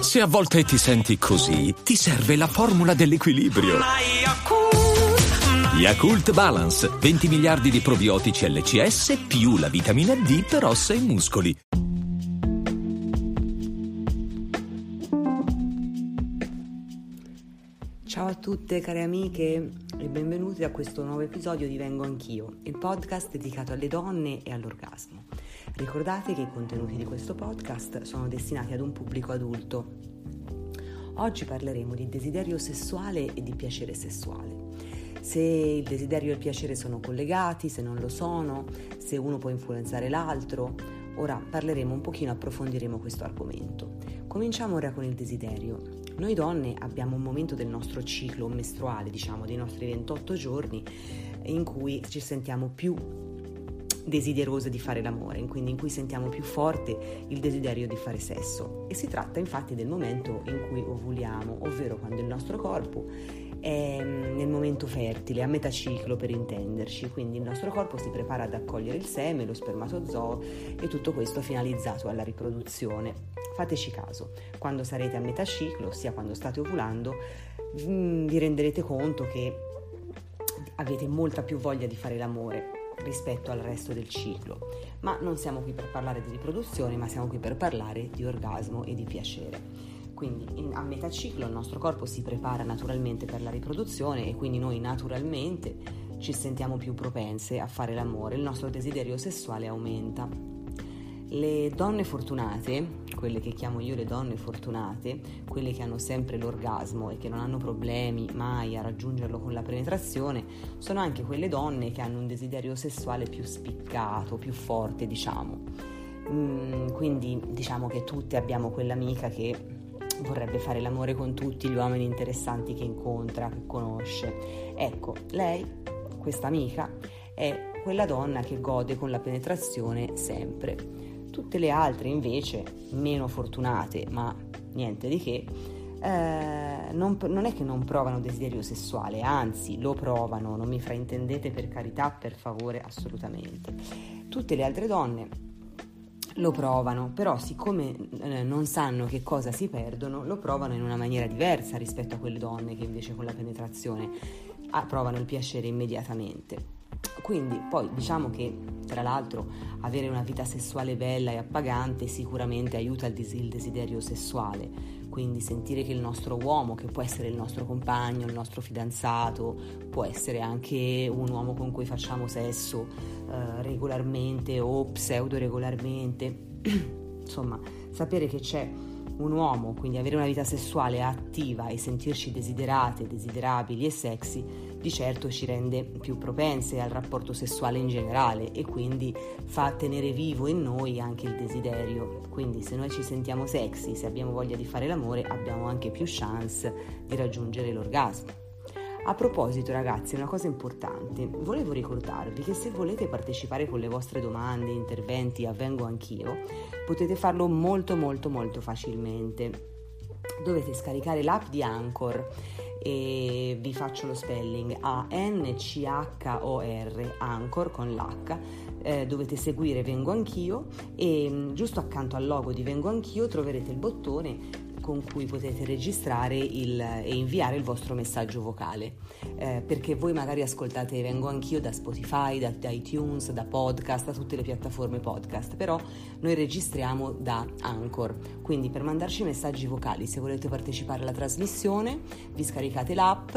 Se a volte ti senti così, ti serve la formula dell'equilibrio. Yakult Balance, 20 miliardi di probiotici LCS più la vitamina D per ossa e muscoli. Ciao a tutte care amiche e benvenuti a questo nuovo episodio di Vengo Anch'io, il podcast dedicato alle donne e all'orgasmo. Ricordate che i contenuti di questo podcast sono destinati ad un pubblico adulto. Oggi parleremo di desiderio sessuale e di piacere sessuale. Se il desiderio e il piacere sono collegati, se non lo sono, se uno può influenzare l'altro. Ora parleremo un pochino, approfondiremo questo argomento. Cominciamo ora con il desiderio. Noi donne abbiamo un momento del nostro ciclo mestruale, diciamo dei nostri 28 giorni, in cui ci sentiamo più desiderose di fare l'amore, quindi in cui sentiamo più forte il desiderio di fare sesso. E si tratta infatti del momento in cui ovuliamo, ovvero quando il nostro corpo è mm, nel momento fertile, a metà ciclo per intenderci, quindi il nostro corpo si prepara ad accogliere il seme, lo spermatozoo e tutto questo finalizzato alla riproduzione. Fateci caso, quando sarete a metà ciclo, ossia quando state ovulando, mm, vi renderete conto che avete molta più voglia di fare l'amore rispetto al resto del ciclo. Ma non siamo qui per parlare di riproduzione, ma siamo qui per parlare di orgasmo e di piacere. Quindi in, a metà ciclo il nostro corpo si prepara naturalmente per la riproduzione e quindi noi naturalmente ci sentiamo più propense a fare l'amore, il nostro desiderio sessuale aumenta. Le donne fortunate, quelle che chiamo io le donne fortunate, quelle che hanno sempre l'orgasmo e che non hanno problemi mai a raggiungerlo con la penetrazione, sono anche quelle donne che hanno un desiderio sessuale più spiccato, più forte, diciamo. Mm, quindi diciamo che tutte abbiamo quell'amica che vorrebbe fare l'amore con tutti gli uomini interessanti che incontra, che conosce. Ecco, lei, questa amica, è quella donna che gode con la penetrazione sempre Tutte le altre invece, meno fortunate, ma niente di che, eh, non, non, è che non provano desiderio sessuale, anzi lo provano, non mi fraintendete per carità, per favore, assolutamente. Tutte le altre donne lo provano, però siccome eh, non sanno che cosa si perdono, lo provano in una maniera diversa rispetto a quelle donne che invece con la penetrazione ah, provano il piacere immediatamente. Quindi poi diciamo che tra l'altro avere una vita sessuale bella e appagante sicuramente aiuta il, desiderio sessuale, quindi sentire che il nostro uomo, che può essere il nostro compagno, il nostro fidanzato, può essere anche un uomo con cui facciamo sesso eh, regolarmente o pseudo regolarmente, insomma sapere che c'è un uomo, quindi avere una vita sessuale attiva e sentirci desiderate, desiderabili e sexy, di certo ci rende più propense al rapporto sessuale in generale e quindi fa tenere vivo in noi anche il desiderio. Quindi se noi ci sentiamo sexy, se abbiamo voglia di fare l'amore, abbiamo anche più chance di raggiungere l'orgasmo. A proposito ragazzi, una cosa importante, volevo ricordarvi che se volete partecipare con le vostre domande, interventi, avvengo anch'io, potete farlo molto molto molto facilmente. Dovete scaricare l'app di Anchor e vi faccio lo spelling A-N-C-H-O-R, Anchor con l'H. Eh, dovete seguire Vengo Anch'io e mm, giusto accanto al logo di Vengo Anch'io troverete il bottone con cui potete registrare il, e inviare il vostro messaggio vocale. Eh, perché voi magari ascoltate Vengo anch'io da Spotify, da, da, iTunes, da podcast, da tutte le piattaforme podcast, però noi registriamo da Anchor. Quindi per mandarci messaggi vocali, se volete partecipare alla trasmissione, vi scaricate l'app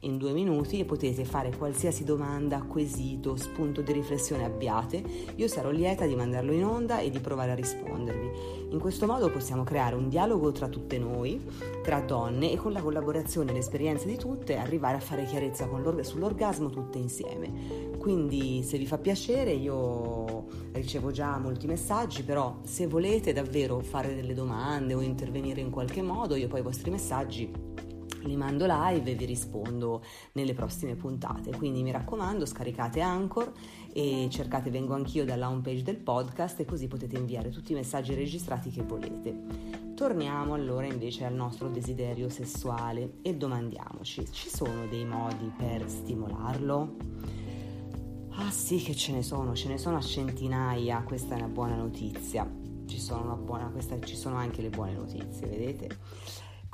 In due minuti potete fare qualsiasi domanda, quesito, spunto di riflessione abbiate. Io sarò lieta di mandarlo in onda e di provare a rispondervi. In questo modo possiamo creare un dialogo tra tutte noi, tra donne e con la collaborazione e l'esperienza di tutte arrivare a fare chiarezza sull'orgasmo tutte insieme. quindi se vi fa piacere io ricevo già molti messaggi, però se volete davvero fare delle domande o intervenire in qualche modo, io poi i vostri messaggi li mando live e vi rispondo nelle prossime puntate. Quindi mi raccomando, scaricate Anchor e cercate Vengo Anch'io dalla homepage del podcast e così potete inviare tutti i messaggi registrati che volete. Torniamo allora invece al nostro desiderio sessuale e domandiamoci, ci sono dei modi per stimolarlo? Ah sì che ce ne sono, ce ne sono a centinaia, questa è una buona notizia, ci sono, buona, questa, ci sono anche le buone notizie, vedete?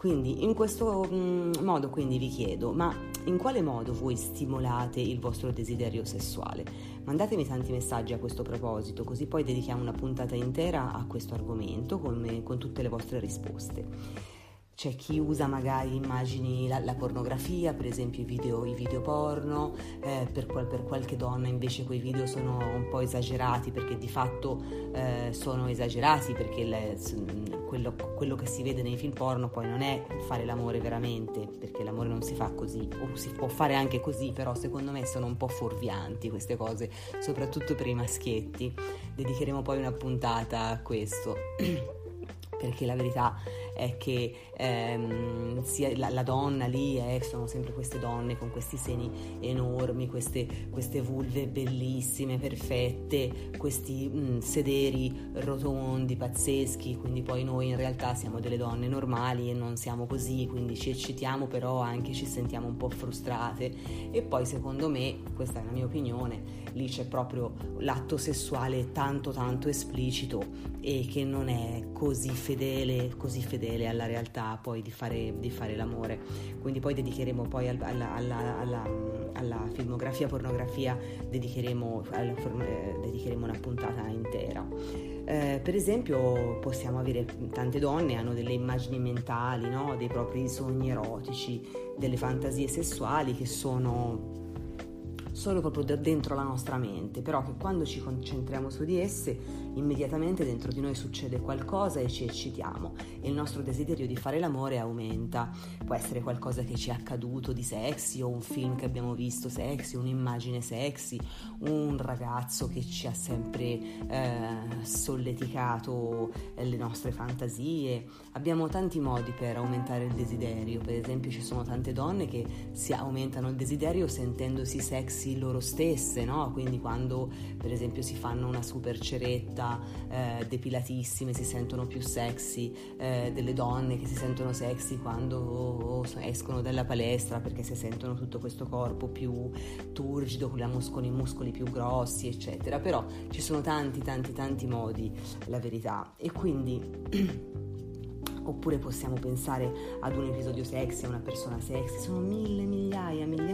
Quindi in questo mm, modo quindi vi chiedo, ma in quale modo voi stimolate il vostro desiderio sessuale? Mandatemi tanti messaggi a questo proposito, così poi dedichiamo una puntata intera a questo argomento con, con tutte le vostre risposte. C'è chi usa magari immagini, la, la pornografia, per esempio i video, i video porno, eh, per, per, qualche donna invece quei video sono un po' esagerati perché di fatto eh, sono esagerati perché le, quello, quello, che si vede nei film porno poi non è fare l'amore veramente, perché l'amore non si fa così, o si può fare anche così, però secondo me sono un po' fuorvianti queste cose, soprattutto per i maschietti. Dedicheremo poi una puntata a questo. perché la verità che ehm, la, la, donna lì eh, sono sempre queste donne con questi seni enormi, queste, queste vulve bellissime, perfette, questi mh, mm, sederi rotondi, pazzeschi, quindi poi noi in realtà siamo delle donne normali e non siamo così, quindi ci eccitiamo però anche ci sentiamo un po' frustrate. E poi secondo me, questa è la mia opinione, lì c'è proprio l'atto sessuale tanto tanto esplicito e che non è così fedele, così fedele alla realtà poi di fare, di fare l'amore. Quindi poi dedicheremo poi alla, alla, alla, alla filmografia, pornografia, dedicheremo, eh, dedicheremo una puntata intera. Eh, per esempio possiamo avere tante donne hanno delle immagini mentali, no? dei propri sogni erotici, delle fantasie sessuali che sono solo proprio dentro la nostra mente, però che quando ci concentriamo su di esse, immediatamente dentro di noi succede qualcosa e ci eccitiamo e il nostro desiderio di fare l'amore aumenta. Può essere qualcosa che ci è accaduto di sexy o un film che abbiamo visto sexy, un'immagine sexy, un ragazzo che ci ha sempre eh, solleticato le nostre fantasie. Abbiamo tanti modi per aumentare il desiderio, per esempio ci sono tante donne che si aumentano il desiderio sentendosi sexy sexy loro stesse, no? Quindi quando per esempio si fanno una super ceretta eh, depilatissime si sentono più sexy, eh, delle donne che si sentono sexy quando escono dalla palestra perché si sentono tutto questo corpo più turgido, con, i muscoli più grossi, eccetera. Però ci sono tanti, tanti, tanti modi, la verità. E quindi oppure possiamo pensare ad un episodio sexy, a una persona sexy, sono mille, migliaia, migliaia,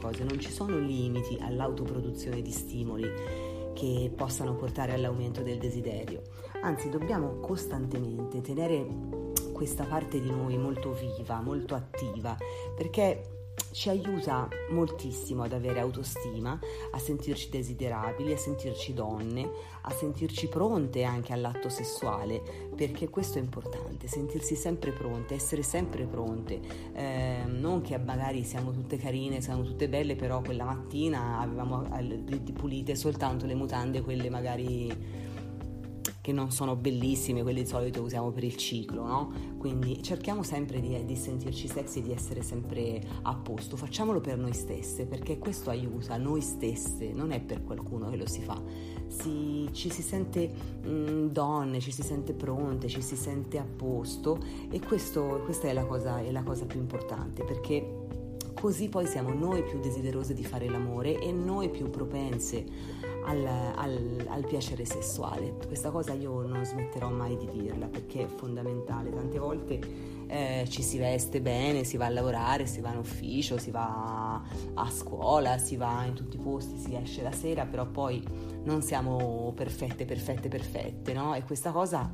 cose, non ci sono limiti all'autoproduzione di stimoli che possano portare all'aumento del desiderio, anzi dobbiamo costantemente tenere questa parte di noi molto viva, molto attiva, perché ci aiuta moltissimo ad avere autostima, a sentirci desiderabili, a sentirci donne, a sentirci pronte anche all'atto sessuale, perché questo è importante, sentirsi sempre pronte, essere sempre pronte, eh, non che magari siamo tutte carine, siamo tutte belle, però quella mattina avevamo pulite soltanto le mutande, quelle magari che non sono bellissime, quelle di solito usiamo per il ciclo, no? Quindi cerchiamo sempre di, di sentirci sexy di essere sempre a posto, facciamolo per noi stesse, perché questo aiuta noi stesse, non è per qualcuno che lo si fa. Si, ci si sente mh, mm, donne, ci si sente pronte, ci si sente a posto e questo, questa è la, cosa, è la cosa più importante, perché così poi siamo noi più desiderose di fare l'amore e noi più propense al, al, al, piacere sessuale. Questa cosa io non smetterò mai di dirla perché è fondamentale. Tante volte eh, ci si veste bene, si va a lavorare, si va in ufficio, si va a scuola, si va in tutti i posti, si esce la sera, però poi non siamo perfette, perfette, perfette, no? E questa cosa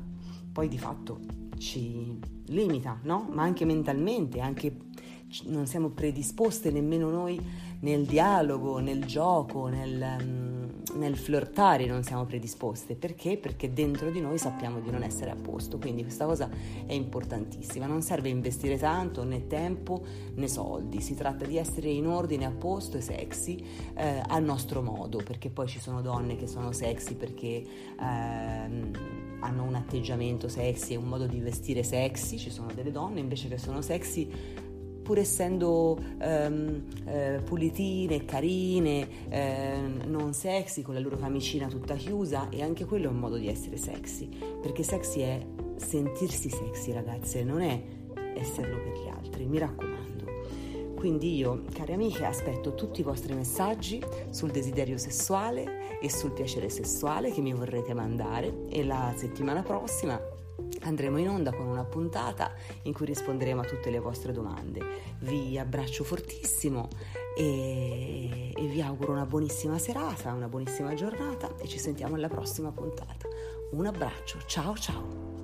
poi di fatto ci limita, no? Ma anche mentalmente, anche non siamo predisposte nemmeno noi nel dialogo, nel gioco, nel, nel flirtare non siamo predisposte. Perché? Perché dentro di noi sappiamo di non essere a posto, quindi questa cosa è importantissima. Non serve investire tanto né tempo né soldi, si tratta di essere in ordine, a posto e sexy eh, al nostro modo, perché poi ci sono donne che sono sexy perché... Ehm, hanno un atteggiamento sexy e un modo di vestire sexy, ci sono delle donne invece che sono sexy pur essendo ehm, eh, pulitine, carine, eh, non sexy, con la loro camicina tutta chiusa e anche quello è un modo di essere sexy, perché sexy è sentirsi sexy ragazze, non è esserlo per gli altri, mi raccomando. Quindi io, cari amiche, aspetto tutti i vostri messaggi sul desiderio sessuale e sul piacere sessuale che mi vorrete mandare e la settimana prossima andremo in onda con una puntata in cui risponderemo a tutte le vostre domande. Vi abbraccio fortissimo e, e, vi auguro una buonissima serata, una buonissima giornata e ci sentiamo alla prossima puntata. Un abbraccio, ciao ciao!